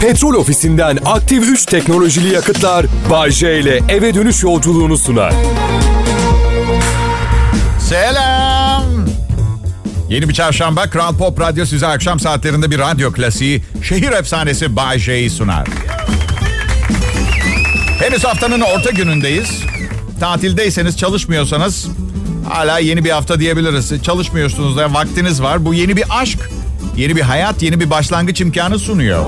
Petrol ofisinden aktif 3 teknolojili yakıtlar Bay J ile eve dönüş yolculuğunu sunar. Selam. Yeni bir çarşamba Kral Pop Radyo size akşam saatlerinde bir radyo klasiği şehir efsanesi Bay J'yi sunar. Henüz haftanın orta günündeyiz. Tatildeyseniz çalışmıyorsanız hala yeni bir hafta diyebiliriz. Çalışmıyorsunuz da vaktiniz var. Bu yeni bir aşk, yeni bir hayat, yeni bir başlangıç imkanı sunuyor.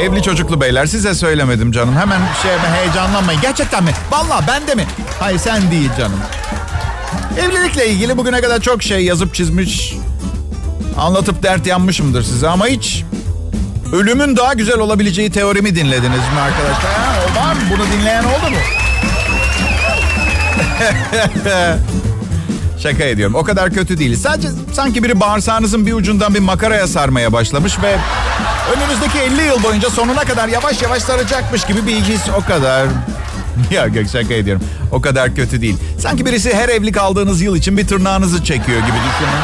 Evli çocuklu beyler size söylemedim canım. Hemen şey heyecanlanmayın. Gerçekten mi? Vallahi ben de mi? Hayır sen değil canım. Evlilikle ilgili bugüne kadar çok şey yazıp çizmiş, anlatıp dert yanmışımdır size ama hiç ölümün daha güzel olabileceği teorimi dinlediniz mi arkadaşlar? Ha, var mı? Bunu dinleyen oldu mu? Şaka ediyorum. O kadar kötü değil. Sadece sanki biri bağırsağınızın bir ucundan bir makaraya sarmaya başlamış ve önünüzdeki 50 yıl boyunca sonuna kadar yavaş yavaş saracakmış gibi bir his o kadar. Ya Gök şaka ediyorum. O kadar kötü değil. Sanki birisi her evli kaldığınız yıl için bir tırnağınızı çekiyor gibi düşünün.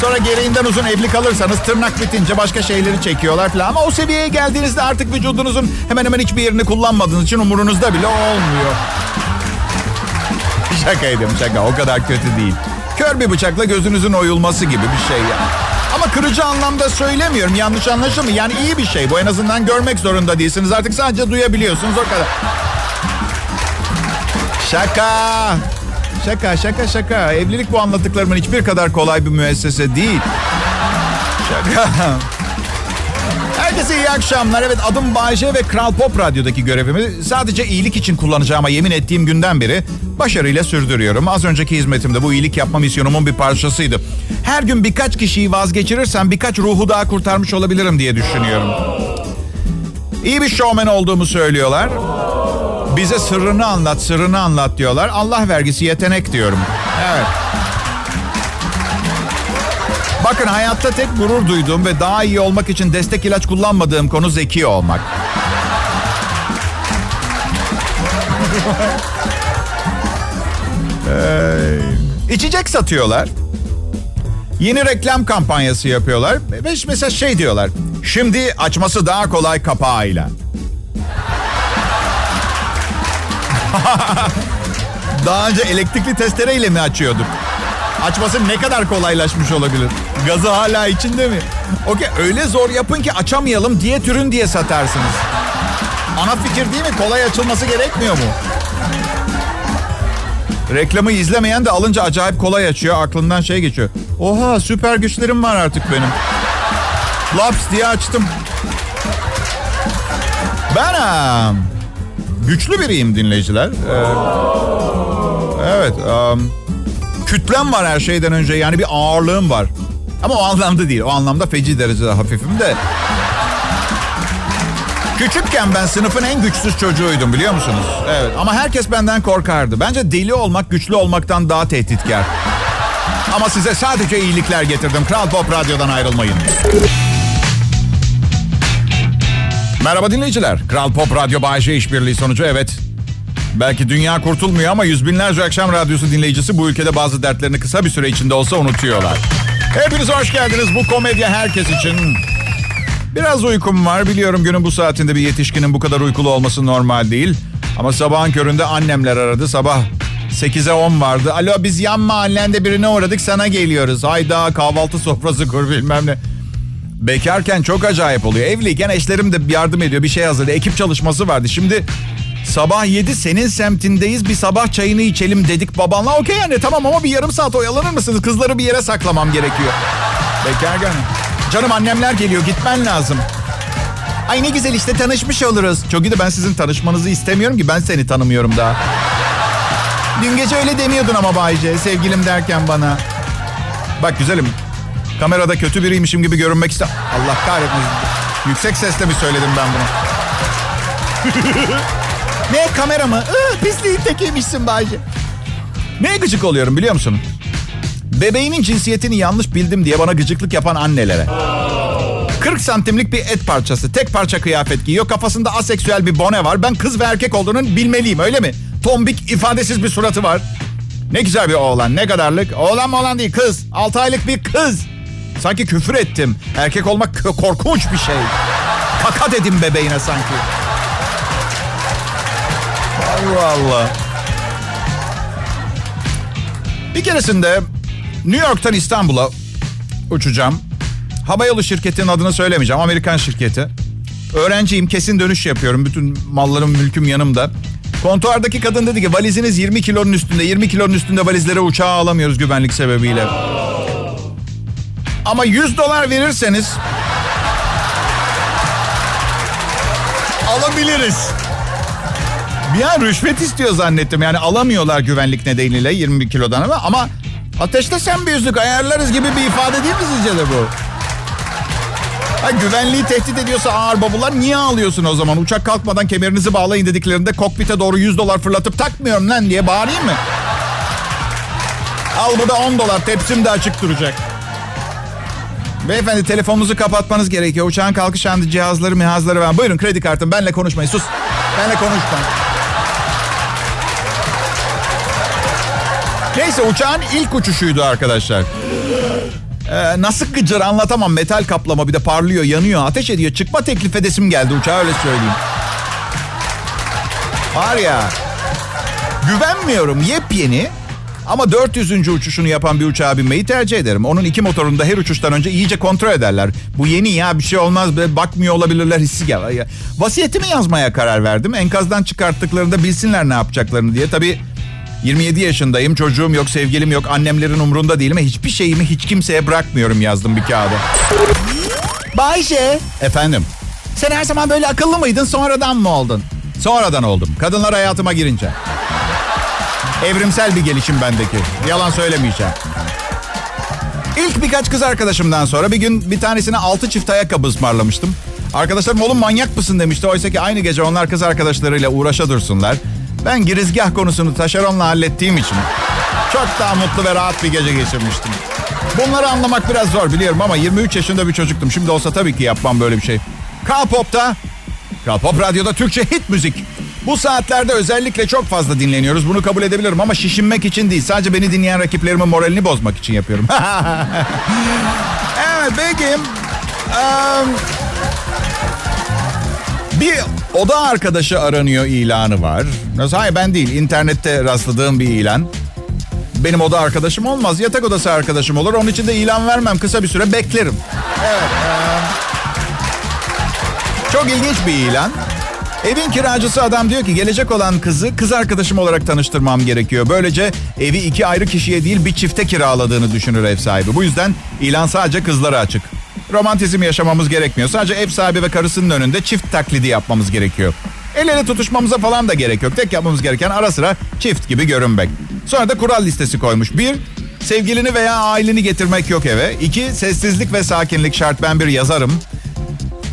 Sonra gereğinden uzun evli kalırsanız tırnak bitince başka şeyleri çekiyorlar falan. Ama o seviyeye geldiğinizde artık vücudunuzun hemen hemen hiçbir yerini kullanmadığınız için umurunuzda bile olmuyor. Şaka ediyorum şaka. O kadar kötü değil. Kör bir bıçakla gözünüzün oyulması gibi bir şey ya. Ama kırıcı anlamda söylemiyorum. Yanlış anlaşılma. Yani iyi bir şey. Bu en azından görmek zorunda değilsiniz. Artık sadece duyabiliyorsunuz o kadar. Şaka. Şaka şaka şaka. Evlilik bu anlattıklarımın hiçbir kadar kolay bir müessese değil. Şaka. Herkese iyi akşamlar. Evet adım Bayce ve Kral Pop Radyo'daki görevimi sadece iyilik için kullanacağıma yemin ettiğim günden beri başarıyla sürdürüyorum. Az önceki hizmetimde bu iyilik yapma misyonumun bir parçasıydı. Her gün birkaç kişiyi vazgeçirirsem birkaç ruhu daha kurtarmış olabilirim diye düşünüyorum. İyi bir şovmen olduğumu söylüyorlar. Bize sırrını anlat, sırrını anlat diyorlar. Allah vergisi yetenek diyorum. Evet. Bakın hayatta tek gurur duyduğum ve daha iyi olmak için destek ilaç kullanmadığım konu zeki olmak. ee, içecek satıyorlar. Yeni reklam kampanyası yapıyorlar. Ve mesela şey diyorlar. Şimdi açması daha kolay kapağıyla. Daha önce elektrikli testereyle mi açıyorduk? Açması ne kadar kolaylaşmış olabilir? Gazı hala içinde mi? Okey öyle zor yapın ki açamayalım diye türün diye satarsınız. Ana fikir değil mi? Kolay açılması gerekmiyor mu? Reklamı izlemeyen de alınca acayip kolay açıyor. Aklından şey geçiyor. Oha süper güçlerim var artık benim. Laps diye açtım. Ben um, güçlü biriyim dinleyiciler. Ee, evet. Um, kütlem var her şeyden önce. Yani bir ağırlığım var. Ama o anlamda değil. O anlamda feci derecede hafifim de. Küçükken ben sınıfın en güçsüz çocuğuydum biliyor musunuz? Evet ama herkes benden korkardı. Bence deli olmak güçlü olmaktan daha tehditkar. Ama size sadece iyilikler getirdim. Kral Pop Radyo'dan ayrılmayın. Merhaba dinleyiciler. Kral Pop Radyo Bayece işbirliği sonucu evet. Belki dünya kurtulmuyor ama yüz binlerce akşam radyosu dinleyicisi bu ülkede bazı dertlerini kısa bir süre içinde olsa unutuyorlar. Hepiniz hoş geldiniz. Bu komedya herkes için. Biraz uykum var. Biliyorum günün bu saatinde bir yetişkinin bu kadar uykulu olması normal değil. Ama sabahın köründe annemler aradı. Sabah 8'e 10 vardı. Alo biz yan mahallende birine uğradık sana geliyoruz. Hayda kahvaltı sofrası kur bilmem ne. Bekarken çok acayip oluyor. Evliyken eşlerim de yardım ediyor. Bir şey hazırlıyor. Ekip çalışması vardı. Şimdi sabah 7 senin semtindeyiz. Bir sabah çayını içelim dedik babanla. Okey yani tamam ama bir yarım saat oyalanır mısınız? Kızları bir yere saklamam gerekiyor. Bekarken. Canım annemler geliyor gitmen lazım. Ay ne güzel işte tanışmış oluruz. Çok iyi de ben sizin tanışmanızı istemiyorum ki ben seni tanımıyorum daha. Dün gece öyle demiyordun ama Bayce sevgilim derken bana. Bak güzelim kamerada kötü biriymişim gibi görünmek iste... Allah kahretmesin. Yüksek sesle mi söyledim ben bunu? Ne kamera mı? Ih, pisliğin tekiymişsin Bayce. Neye gıcık oluyorum biliyor musun? Bebeğinin cinsiyetini yanlış bildim diye bana gıcıklık yapan annelere. 40 santimlik bir et parçası. Tek parça kıyafet giyiyor. Kafasında aseksüel bir bone var. Ben kız ve erkek olduğunu bilmeliyim öyle mi? Tombik ifadesiz bir suratı var. Ne güzel bir oğlan. Ne kadarlık? Oğlan mı oğlan değil kız. 6 aylık bir kız. Sanki küfür ettim. Erkek olmak korkunç bir şey. Takat edin bebeğine sanki. Allah Allah. Bir keresinde New York'tan İstanbul'a uçacağım. Havayolu şirketinin adını söylemeyeceğim. Amerikan şirketi. Öğrenciyim kesin dönüş yapıyorum. Bütün mallarım mülküm yanımda. Kontuardaki kadın dedi ki valiziniz 20 kilonun üstünde. 20 kilonun üstünde valizlere uçağa alamıyoruz güvenlik sebebiyle. Ama 100 dolar verirseniz alabiliriz. Bir an rüşvet istiyor zannettim. Yani alamıyorlar güvenlik nedeniyle 20 kilodan ama ama ateşte sen bir yüzlük ayarlarız gibi bir ifade değil mi sizce de bu? Ha, güvenliği tehdit ediyorsa ağır babular niye alıyorsun o zaman? Uçak kalkmadan kemerinizi bağlayın dediklerinde kokpite doğru 100 dolar fırlatıp takmıyorum lan diye bağırayım mı? Al bu da 10 dolar tepsim de açık duracak. Beyefendi telefonunuzu kapatmanız gerekiyor. Uçağın kalkış anı cihazları mihazları var. Buyurun kredi kartım benle konuşmayın sus. Benle konuşma. Neyse uçağın ilk uçuşuydu arkadaşlar. Ee, nasıl gıcır anlatamam. Metal kaplama bir de parlıyor, yanıyor, ateş ediyor. Çıkma teklif edesim geldi uçağa öyle söyleyeyim. Var ya. Güvenmiyorum. Yepyeni ama 400. uçuşunu yapan bir uçağa binmeyi tercih ederim. Onun iki motorunu da her uçuştan önce iyice kontrol ederler. Bu yeni ya bir şey olmaz bakmıyor olabilirler hissi gel. Vasiyetimi yazmaya karar verdim. Enkazdan çıkarttıklarında bilsinler ne yapacaklarını diye. Tabii 27 yaşındayım çocuğum yok sevgilim yok annemlerin umrunda değilim. Hiçbir şeyimi hiç kimseye bırakmıyorum yazdım bir kağıda. Bayşe. Efendim. Sen her zaman böyle akıllı mıydın sonradan mı oldun? Sonradan oldum. Kadınlar hayatıma girince. Evrimsel bir gelişim bendeki. Yalan söylemeyeceğim. İlk birkaç kız arkadaşımdan sonra bir gün bir tanesine altı çift ayakkabı ısmarlamıştım. Arkadaşlarım oğlum manyak mısın demişti. Oysa ki aynı gece onlar kız arkadaşlarıyla uğraşa dursunlar. Ben girizgah konusunu taşeronla hallettiğim için çok daha mutlu ve rahat bir gece geçirmiştim. Bunları anlamak biraz zor biliyorum ama 23 yaşında bir çocuktum. Şimdi olsa tabii ki yapmam böyle bir şey. K-Pop'ta, K-Pop Radyo'da Türkçe hit müzik. Bu saatlerde özellikle çok fazla dinleniyoruz. Bunu kabul edebilirim ama şişinmek için değil. Sadece beni dinleyen rakiplerimin moralini bozmak için yapıyorum. evet peki. Um, bir oda arkadaşı aranıyor ilanı var. Hayır ben değil. İnternette rastladığım bir ilan. Benim oda arkadaşım olmaz. Yatak odası arkadaşım olur. Onun için de ilan vermem. Kısa bir süre beklerim. Evet. Um, çok ilginç bir ilan. Evin kiracısı adam diyor ki gelecek olan kızı kız arkadaşım olarak tanıştırmam gerekiyor. Böylece evi iki ayrı kişiye değil bir çifte kiraladığını düşünür ev sahibi. Bu yüzden ilan sadece kızlara açık. Romantizm yaşamamız gerekmiyor. Sadece ev sahibi ve karısının önünde çift taklidi yapmamız gerekiyor. El ele tutuşmamıza falan da gerek yok. Tek yapmamız gereken ara sıra çift gibi görünmek. Sonra da kural listesi koymuş. Bir, sevgilini veya aileni getirmek yok eve. İki, sessizlik ve sakinlik şart. Ben bir yazarım.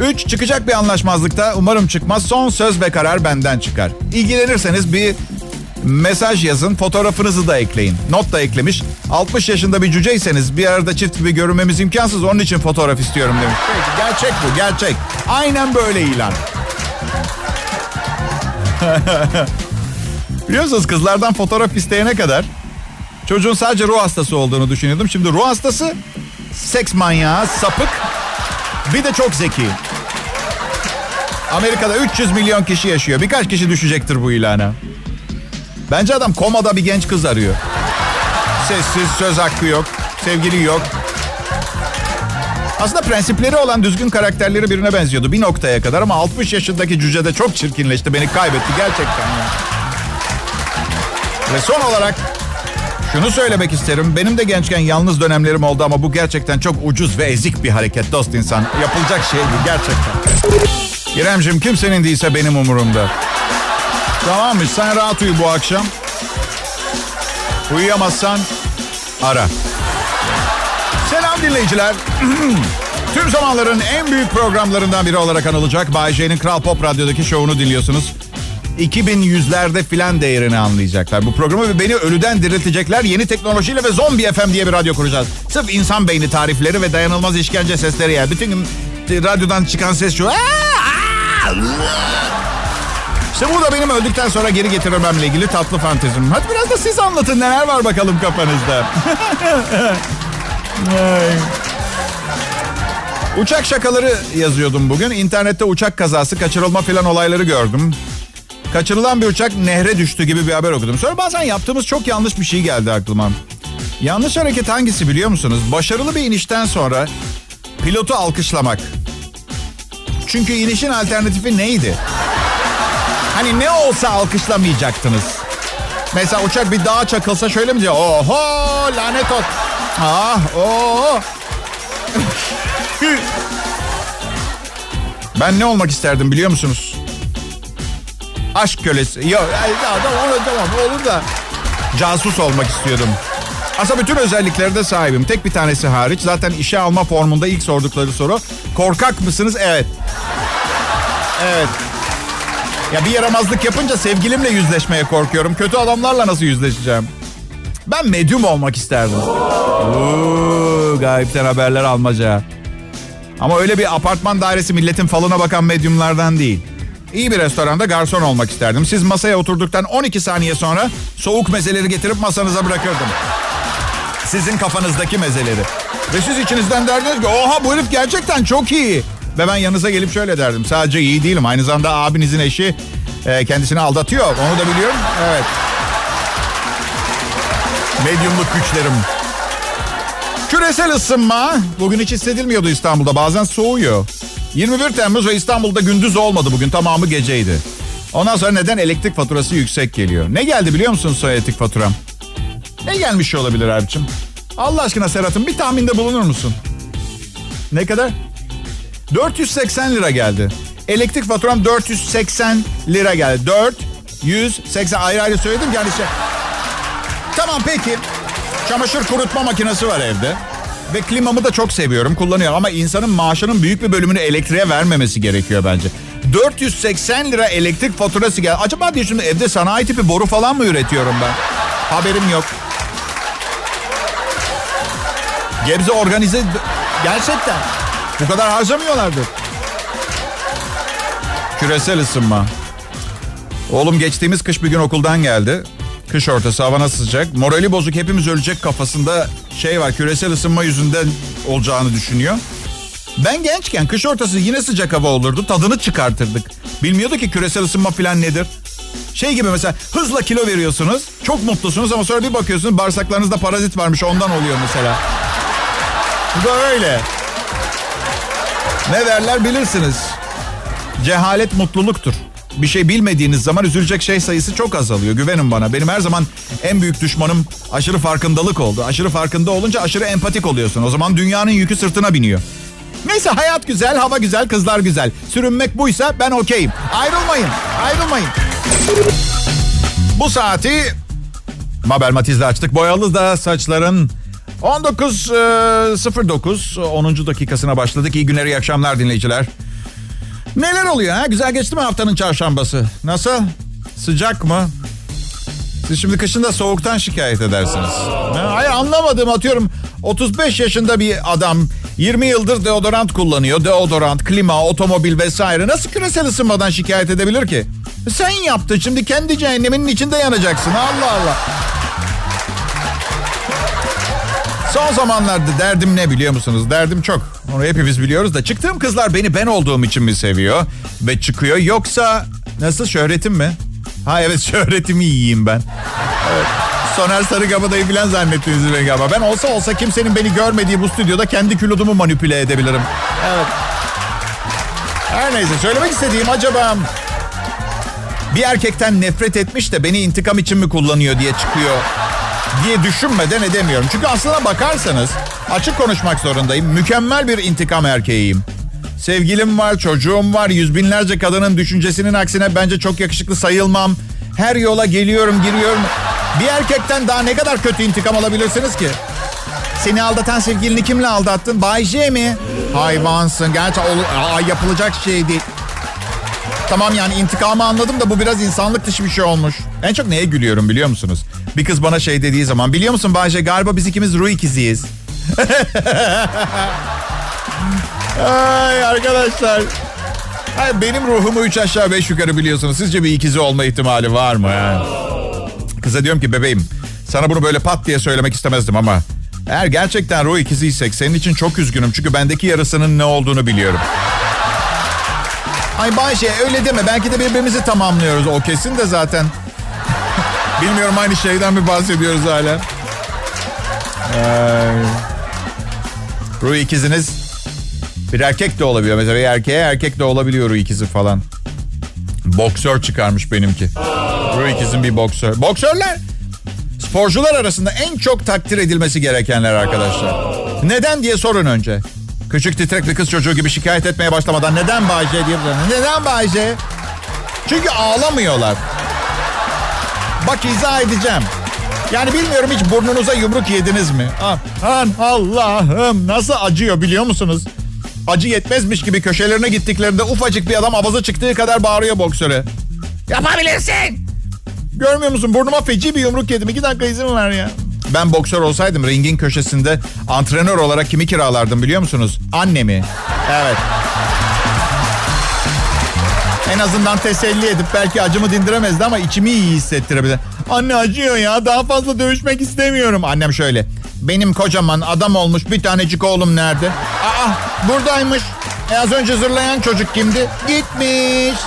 3. Çıkacak bir anlaşmazlıkta umarım çıkmaz. Son söz ve karar benden çıkar. İlgilenirseniz bir mesaj yazın. Fotoğrafınızı da ekleyin. Not da eklemiş. 60 yaşında bir cüceyseniz bir arada çift gibi görünmemiz imkansız. Onun için fotoğraf istiyorum demiş. Peki, gerçek bu gerçek. Aynen böyle ilan. Biliyorsunuz kızlardan fotoğraf isteyene kadar çocuğun sadece ruh hastası olduğunu düşünüyordum. Şimdi ruh hastası, seks manyağı, sapık bir de çok zeki. Amerika'da 300 milyon kişi yaşıyor. Birkaç kişi düşecektir bu ilana. Bence adam komada bir genç kız arıyor. Sessiz, söz hakkı yok, sevgili yok. Aslında prensipleri olan düzgün karakterleri birine benziyordu bir noktaya kadar ama 60 yaşındaki cüce de çok çirkinleşti. Beni kaybetti gerçekten. Ya. Ve son olarak şunu söylemek isterim. Benim de gençken yalnız dönemlerim oldu ama bu gerçekten çok ucuz ve ezik bir hareket dost insan. Yapılacak şey değil gerçekten. İremciğim kimsenin değilse benim umurumda. Tamam mı? Sen rahat uyu bu akşam. Uyuyamazsan ara. Selam dinleyiciler. Tüm zamanların en büyük programlarından biri olarak anılacak Bay J'nin Kral Pop Radyo'daki şovunu dinliyorsunuz. 2100'lerde filan değerini anlayacaklar bu programı ve beni ölüden diriltecekler. Yeni teknolojiyle ve Zombi FM diye bir radyo kuracağız. Sırf insan beyni tarifleri ve dayanılmaz işkence sesleri ya. Bütün gün radyodan çıkan ses şu. İşte bu da benim öldükten sonra geri getirmemle ilgili tatlı fantezim. Hadi biraz da siz anlatın neler var bakalım kafanızda. Uçak şakaları yazıyordum bugün. İnternette uçak kazası, kaçırılma falan olayları gördüm. Kaçırılan bir uçak nehre düştü gibi bir haber okudum. Sonra bazen yaptığımız çok yanlış bir şey geldi aklıma. Yanlış hareket hangisi biliyor musunuz? Başarılı bir inişten sonra pilotu alkışlamak. Çünkü inişin alternatifi neydi? Hani ne olsa alkışlamayacaktınız. Mesela uçak bir dağa çakılsa şöyle mi diyor? Oho lanet ol. Ah oho. ben ne olmak isterdim biliyor musunuz? Aşk kölesi. Yok tamam tamam olur da. Casus olmak istiyordum. Aslında bütün özelliklere de sahibim. Tek bir tanesi hariç. Zaten işe alma formunda ilk sordukları soru. Korkak mısınız? Evet. Evet. Ya bir yaramazlık yapınca sevgilimle yüzleşmeye korkuyorum. Kötü adamlarla nasıl yüzleşeceğim? Ben medyum olmak isterdim. Oo, gayipten haberler almaca. Ama öyle bir apartman dairesi milletin falına bakan medyumlardan değil. İyi bir restoranda garson olmak isterdim. Siz masaya oturduktan 12 saniye sonra soğuk mezeleri getirip masanıza bırakırdım. Sizin kafanızdaki mezeleri. Ve siz içinizden derdiniz ki oha bu herif gerçekten çok iyi. Ve ben yanınıza gelip şöyle derdim. Sadece iyi değilim. Aynı zamanda abinizin eşi e, kendisini aldatıyor. Onu da biliyorum. Evet. Medyumluk güçlerim. Küresel ısınma bugün hiç hissedilmiyordu İstanbul'da. Bazen soğuyor. 21 Temmuz ve İstanbul'da gündüz olmadı bugün. Tamamı geceydi. Ondan sonra neden elektrik faturası yüksek geliyor? Ne geldi biliyor musunuz son elektrik faturam? Ne gelmiş olabilir abicim? Allah aşkına Serhat'ım bir tahminde bulunur musun? Ne kadar? 480 lira geldi. Elektrik faturam 480 lira geldi. 480 ayrı ayrı söyledim yani şey. Tamam peki. Çamaşır kurutma makinesi var evde. Ve klimamı da çok seviyorum, kullanıyorum. Ama insanın maaşının büyük bir bölümünü elektriğe vermemesi gerekiyor bence. 480 lira elektrik faturası geldi. Acaba diye şimdi evde sanayi tipi boru falan mı üretiyorum ben? Haberim yok. Gebze organize... Gerçekten. Bu kadar harcamıyorlardır. Küresel ısınma. Oğlum geçtiğimiz kış bir gün okuldan geldi. Kış ortası hava nasıl sıcak. Morali bozuk hepimiz ölecek kafasında şey var. Küresel ısınma yüzünden olacağını düşünüyor. Ben gençken kış ortası yine sıcak hava olurdu. Tadını çıkartırdık. Bilmiyordu ki küresel ısınma falan nedir. Şey gibi mesela hızla kilo veriyorsunuz. Çok mutlusunuz ama sonra bir bakıyorsunuz bağırsaklarınızda parazit varmış ondan oluyor mesela. Bu da öyle. Ne derler bilirsiniz. Cehalet mutluluktur. Bir şey bilmediğiniz zaman üzülecek şey sayısı çok azalıyor. Güvenin bana. Benim her zaman en büyük düşmanım aşırı farkındalık oldu. Aşırı farkında olunca aşırı empatik oluyorsun. O zaman dünyanın yükü sırtına biniyor. Neyse hayat güzel, hava güzel, kızlar güzel. Sürünmek buysa ben okeyim. Ayrılmayın, ayrılmayın. Bu saati Mabel Matiz'le açtık. Boyalı da saçların 19.09 10. dakikasına başladık. İyi günler, iyi akşamlar dinleyiciler. Neler oluyor ha? Güzel geçti mi haftanın çarşambası? Nasıl? Sıcak mı? Siz şimdi kışında soğuktan şikayet edersiniz. Ha, hayır anlamadım atıyorum. 35 yaşında bir adam 20 yıldır deodorant kullanıyor. Deodorant, klima, otomobil vesaire. Nasıl küresel ısınmadan şikayet edebilir ki? Sen yaptın şimdi kendi cehenneminin içinde yanacaksın. Allah Allah. Son zamanlarda derdim ne biliyor musunuz? Derdim çok. Onu hepimiz biliyoruz da çıktığım kızlar beni ben olduğum için mi seviyor ve çıkıyor yoksa nasıl şöhretim mi? Ha evet şöhretimi yiyeyim ben. Evet. Soner Sarıkabadayı bilen zannettiniz beni galiba. Ben olsa olsa kimsenin beni görmediği bu stüdyoda kendi kilodumu manipüle edebilirim. Evet. Her neyse söylemek istediğim acaba bir erkekten nefret etmiş de beni intikam için mi kullanıyor diye çıkıyor diye düşünmeden edemiyorum. Çünkü aslına bakarsanız açık konuşmak zorundayım. Mükemmel bir intikam erkeğiyim. Sevgilim var, çocuğum var. Yüz binlerce kadının düşüncesinin aksine bence çok yakışıklı sayılmam. Her yola geliyorum, giriyorum. Bir erkekten daha ne kadar kötü intikam alabilirsiniz ki? Seni aldatan sevgilini kimle aldattın? Bay J mi? Hayvansın. Gerçi aa, yapılacak şey değil. Tamam yani intikamı anladım da bu biraz insanlık dışı bir şey olmuş. En çok neye gülüyorum biliyor musunuz? Bir kız bana şey dediği zaman biliyor musun Bayce galiba biz ikimiz ruh ikiziyiz. Ay arkadaşlar. Ay benim ruhumu üç aşağı beş yukarı biliyorsunuz. Sizce bir ikizi olma ihtimali var mı yani? Kıza diyorum ki bebeğim sana bunu böyle pat diye söylemek istemezdim ama Eğer gerçekten ruh ikiziysek senin için çok üzgünüm. Çünkü bendeki yarısının ne olduğunu biliyorum. Ay Bayşe öyle deme. Belki de birbirimizi tamamlıyoruz. O kesin de zaten. Bilmiyorum aynı şeyden mi bahsediyoruz hala. Ee, ruh ikiziniz bir erkek de olabiliyor. Mesela bir erkeğe erkek de olabiliyor ruh ikizi falan. Boksör çıkarmış benimki. Ruh ikizin bir boksör. Boksörler sporcular arasında en çok takdir edilmesi gerekenler arkadaşlar. Neden diye sorun önce. Küçük titrek bir kız çocuğu gibi şikayet etmeye başlamadan neden Bayce diye Neden Bayce? Çünkü ağlamıyorlar. Bak izah edeceğim. Yani bilmiyorum hiç burnunuza yumruk yediniz mi? Aman Allah'ım nasıl acıyor biliyor musunuz? Acı yetmezmiş gibi köşelerine gittiklerinde ufacık bir adam avazı çıktığı kadar bağırıyor boksöre. Yapabilirsin. Görmüyor musun burnuma feci bir yumruk yedim. İki dakika izin ver ya. Ben boksör olsaydım ringin köşesinde antrenör olarak kimi kiralardım biliyor musunuz? Annemi. Evet. En azından teselli edip belki acımı dindiremezdi ama içimi iyi hissettirebilir. Anne acıyor ya daha fazla dövüşmek istemiyorum. Annem şöyle. Benim kocaman adam olmuş bir tanecik oğlum nerede? Aa buradaymış. E az önce zırlayan çocuk kimdi? Gitmiş.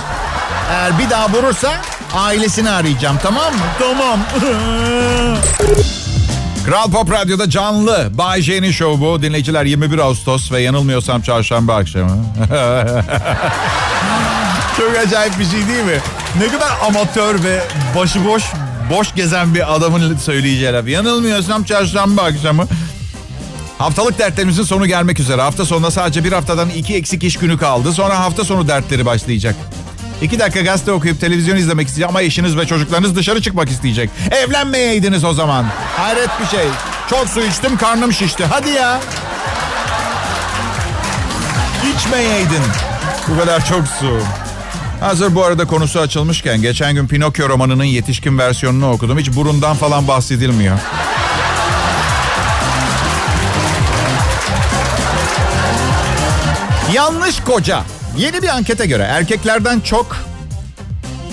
Eğer bir daha vurursa ailesini arayacağım tamam mı? Tamam. Kral Pop Radyo'da canlı Bay J'nin şovu bu. Dinleyiciler 21 Ağustos ve yanılmıyorsam çarşamba akşamı. Çok acayip bir şey değil mi? Ne kadar amatör ve başıboş boş gezen bir adamın söyleyeceği laf. Yanılmıyorsam çarşamba akşamı. Haftalık dertlerimizin sonu gelmek üzere. Hafta sonunda sadece bir haftadan iki eksik iş günü kaldı. Sonra hafta sonu dertleri başlayacak. İki dakika gazete okuyup televizyon izlemek isteyecek ama eşiniz ve çocuklarınız dışarı çıkmak isteyecek. Evlenmeyeydiniz o zaman. Hayret bir şey. Çok su içtim karnım şişti. Hadi ya. İçmeyeydin. Bu kadar çok su. Hazır bu arada konusu açılmışken geçen gün Pinokyo romanının yetişkin versiyonunu okudum. Hiç burundan falan bahsedilmiyor. Yanlış koca. Yeni bir ankete göre erkeklerden çok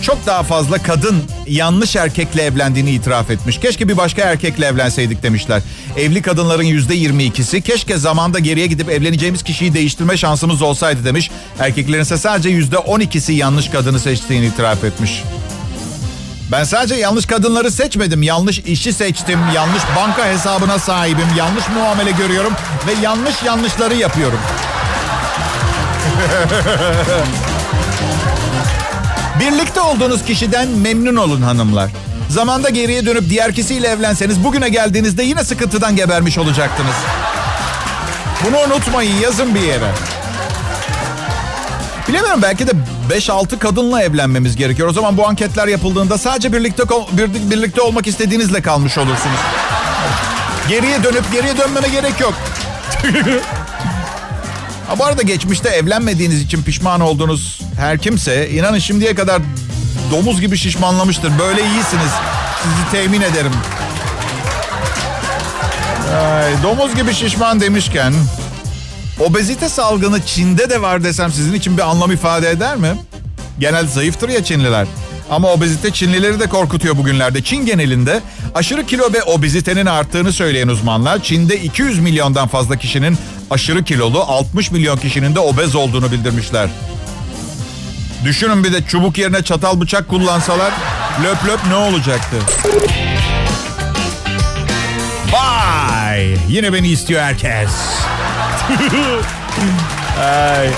çok daha fazla kadın yanlış erkekle evlendiğini itiraf etmiş. Keşke bir başka erkekle evlenseydik demişler. Evli kadınların yüzde yirmi ikisi keşke zamanda geriye gidip evleneceğimiz kişiyi değiştirme şansımız olsaydı demiş. Erkeklerin ise sadece yüzde on ikisi yanlış kadını seçtiğini itiraf etmiş. Ben sadece yanlış kadınları seçmedim. Yanlış işi seçtim. Yanlış banka hesabına sahibim. Yanlış muamele görüyorum. Ve yanlış yanlışları yapıyorum. Birlikte olduğunuz kişiden memnun olun hanımlar. Zamanda geriye dönüp diğer kişiyle evlenseniz bugüne geldiğinizde yine sıkıntıdan gebermiş olacaktınız. Bunu unutmayın yazın bir yere. Bilemiyorum belki de 5-6 kadınla evlenmemiz gerekiyor. O zaman bu anketler yapıldığında sadece birlikte birlikte olmak istediğinizle kalmış olursunuz. Geriye dönüp geriye dönmeme gerek yok. Ha, bu arada geçmişte evlenmediğiniz için pişman olduğunuz her kimse inanın şimdiye kadar domuz gibi şişmanlamıştır. Böyle iyisiniz. Sizi temin ederim. Ay, domuz gibi şişman demişken obezite salgını Çin'de de var desem sizin için bir anlam ifade eder mi? Genel zayıftır ya Çinliler. Ama obezite Çinlileri de korkutuyor bugünlerde. Çin genelinde aşırı kilo ve obezitenin arttığını söyleyen uzmanlar Çin'de 200 milyondan fazla kişinin aşırı kilolu 60 milyon kişinin de obez olduğunu bildirmişler. Düşünün bir de çubuk yerine çatal bıçak kullansalar löp löp ne olacaktı? Vay! Yine beni istiyor herkes. Ay.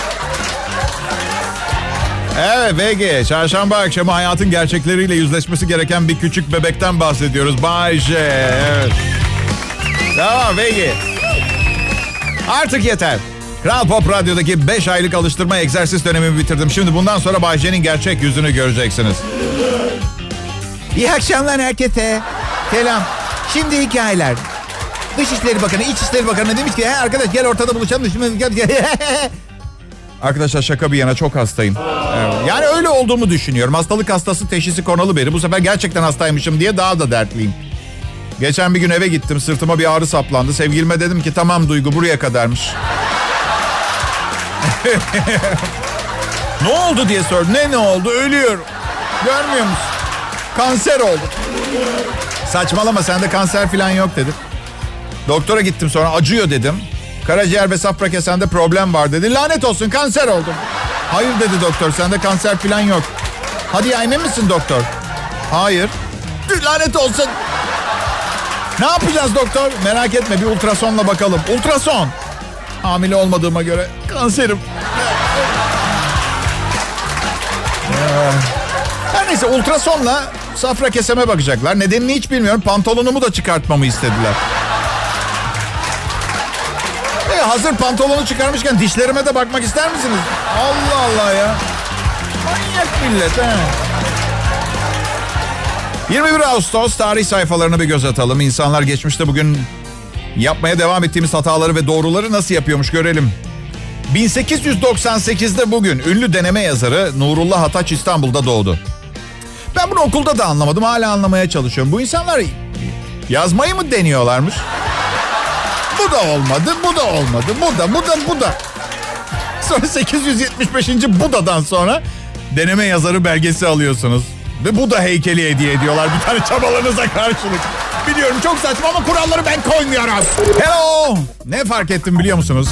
Evet VG, çarşamba akşamı hayatın gerçekleriyle yüzleşmesi gereken bir küçük bebekten bahsediyoruz. Bay J. Evet. Tamam VG. Artık yeter. Kral Pop Radyo'daki 5 aylık alıştırma egzersiz dönemimi bitirdim. Şimdi bundan sonra Bay J'nin gerçek yüzünü göreceksiniz. İyi akşamlar herkese. Selam. Şimdi hikayeler. Dışişleri Bakanı, İçişleri Bakanı demiş ki arkadaş gel ortada buluşalım. Arkadaşlar şaka bir yana çok hastayım. Yani öyle olduğumu düşünüyorum. Hastalık hastası teşhisi konalı beri. Bu sefer gerçekten hastaymışım diye daha da dertliyim. Geçen bir gün eve gittim. Sırtıma bir ağrı saplandı. Sevgilime dedim ki tamam Duygu buraya kadarmış. ne oldu diye sordu. Ne ne oldu? Ölüyorum. Görmüyor musun? Kanser oldu. Saçmalama sende kanser falan yok dedi. Doktora gittim sonra acıyor dedim. Karaciğer ve safra kesende problem var dedi. Lanet olsun kanser oldum. Hayır dedi doktor sende kanser falan yok. Hadi ya emin misin doktor? Hayır. Lanet olsun. Ne yapacağız doktor? Merak etme bir ultrasonla bakalım. Ultrason. Hamile olmadığıma göre kanserim. Her neyse ultrasonla safra keseme bakacaklar. Nedenini hiç bilmiyorum. Pantolonumu da çıkartmamı istediler. E, hazır pantolonu çıkarmışken dişlerime de bakmak ister misiniz? Allah Allah ya. Manyak millet he. 21 Ağustos tarih sayfalarına bir göz atalım. İnsanlar geçmişte bugün yapmaya devam ettiğimiz hataları ve doğruları nasıl yapıyormuş görelim. 1898'de bugün ünlü deneme yazarı Nurullah Hataç İstanbul'da doğdu. Ben bunu okulda da anlamadım. Hala anlamaya çalışıyorum. Bu insanlar yazmayı mı deniyorlarmış? Bu da olmadı, bu da olmadı. Bu da, bu da, bu da. Sonra 875. Buda'dan sonra deneme yazarı belgesi alıyorsunuz. Ve Buda heykeli hediye ediyorlar bir tane çabalarınıza karşılık. Biliyorum çok saçma ama kuralları ben koymuyorum. Hello! Ne fark ettim biliyor musunuz?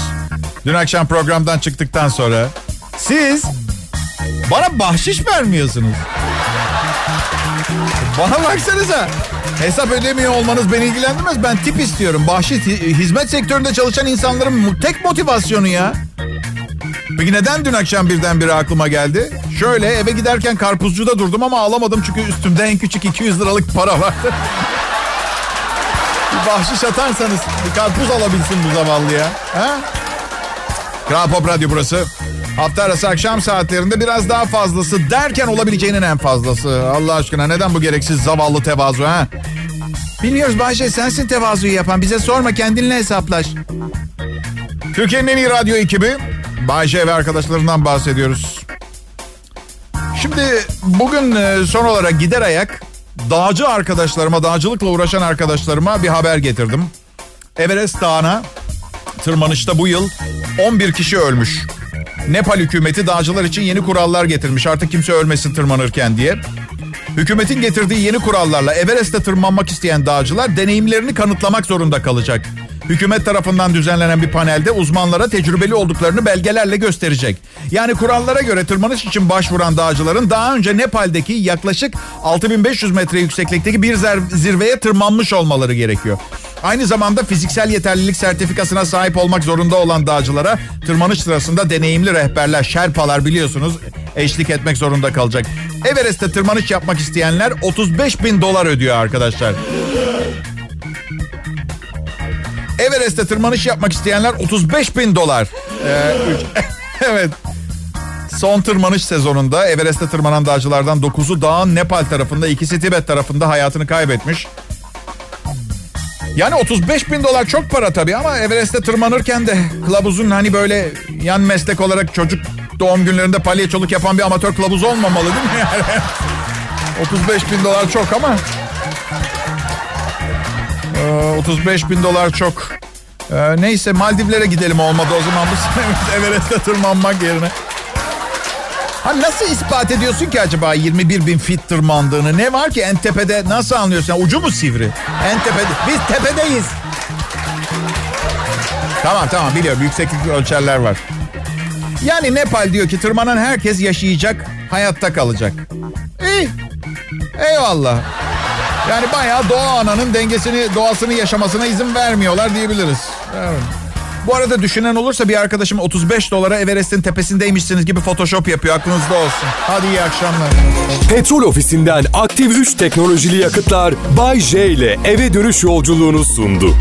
Dün akşam programdan çıktıktan sonra siz bana bahşiş vermiyorsunuz. Bana baksanıza. Hesap ödemiyor olmanız beni ilgilendirmez. Ben tip istiyorum. Bahşiş hizmet sektöründe çalışan insanların tek motivasyonu ya. Peki neden dün akşam birdenbire aklıma geldi? Şöyle eve giderken karpuzcuda durdum ama alamadım çünkü üstümde en küçük 200 liralık para var. bir bahşiş atarsanız bir karpuz alabilsin bu zavallı ya. Ha? Kral Pop Radyo burası. Hafta arası akşam saatlerinde biraz daha fazlası derken olabileceğinin en fazlası. Allah aşkına neden bu gereksiz zavallı tevazu ha? Bilmiyoruz Bahçe sensin tevazuyu yapan. Bize sorma kendinle hesaplaş. Türkiye'nin en iyi radyo ekibi. Bayce ve arkadaşlarından bahsediyoruz. Şimdi bugün e, son olarak gider ayak dağcı arkadaşlarıma, dağcılıkla uğraşan arkadaşlarıma bir haber getirdim. Everest Dağı'na tırmanışta bu yıl 11 kişi ölmüş. Nepal hükümeti dağcılar için yeni kurallar getirmiş. Artık kimse ölmesin tırmanırken diye. Hükümetin getirdiği yeni kurallarla Everest'te tırmanmak isteyen dağcılar deneyimlerini kanıtlamak zorunda kalacak. Hükümet tarafından düzenlenen bir panelde uzmanlara tecrübeli olduklarını belgelerle gösterecek. Yani kurallara göre tırmanış için başvuran dağcıların daha önce Nepal'deki yaklaşık 6500 metre yükseklikteki bir zirveye tırmanmış olmaları gerekiyor. Aynı zamanda fiziksel yeterlilik sertifikasına sahip olmak zorunda olan dağcılara tırmanış sırasında deneyimli rehberler, şerpalar biliyorsunuz eşlik etmek zorunda kalacak. Everest'te tırmanış yapmak isteyenler 35 bin dolar ödüyor arkadaşlar. Everest'te tırmanış yapmak isteyenler 35 bin dolar. Ee, evet. Son tırmanış sezonunda Everest'te tırmanan dağcılardan 9'u dağın Nepal tarafında, ikisi Tibet tarafında hayatını kaybetmiş. Yani 35 bin dolar çok para tabii ama Everest'te tırmanırken de kılavuzun hani böyle yan meslek olarak çocuk doğum günlerinde palyaçoluk yapan bir amatör kılavuz olmamalı değil mi yani? 35 bin dolar çok ama 35 bin dolar çok. Ee, neyse Maldivlere gidelim olmadı o zaman bu sene Everest'e tırmanmak yerine. Ha nasıl ispat ediyorsun ki acaba 21 bin fit tırmandığını? Ne var ki en tepede nasıl anlıyorsun? Ucu mu sivri? En tepede. Biz tepedeyiz. Tamam tamam biliyorum yükseklik ölçerler var. Yani Nepal diyor ki tırmanan herkes yaşayacak, hayatta kalacak. İyi. Eyvallah. Yani bayağı doğa ananın dengesini, doğasını yaşamasına izin vermiyorlar diyebiliriz. Evet. Bu arada düşünen olursa bir arkadaşım 35 dolara Everest'in tepesindeymişsiniz gibi Photoshop yapıyor. Aklınızda olsun. Hadi iyi akşamlar. Petrol ofisinden aktif 3 teknolojili yakıtlar Bay J ile eve dönüş yolculuğunu sundu.